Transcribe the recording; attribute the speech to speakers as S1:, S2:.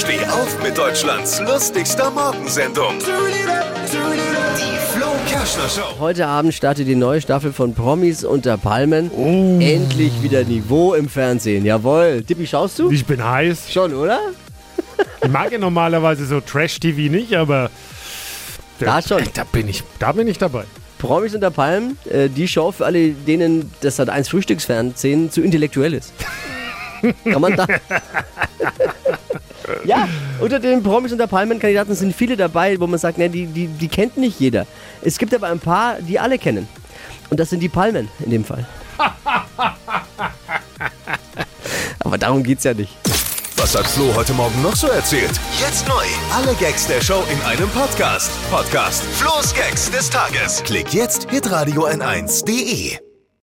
S1: Steh auf mit Deutschlands lustigster Morgensendung. Die Flo Kerschner Show.
S2: Heute Abend startet die neue Staffel von Promis unter Palmen. Endlich wieder Niveau im Fernsehen. Jawohl. Tippi, schaust du?
S3: Ich bin heiß.
S2: Schon, oder?
S3: Ich mag ja normalerweise so Trash-TV nicht, aber
S2: Da schon.
S3: da bin ich, da bin ich dabei.
S2: Promis unter Palmen, äh, die Show für alle, denen das Sat 1 Frühstücksfernsehen zu intellektuell ist. Kann man da. ja, unter den Promis unter Palmen-Kandidaten sind viele dabei, wo man sagt, ne, die, die, die kennt nicht jeder. Es gibt aber ein paar, die alle kennen. Und das sind die Palmen in dem Fall. aber darum geht's ja nicht.
S1: Was hat Flo heute Morgen noch so erzählt? Jetzt neu. Alle Gags der Show in einem Podcast. Podcast Flo's Gags des Tages. Klick jetzt, hitradio n1.de.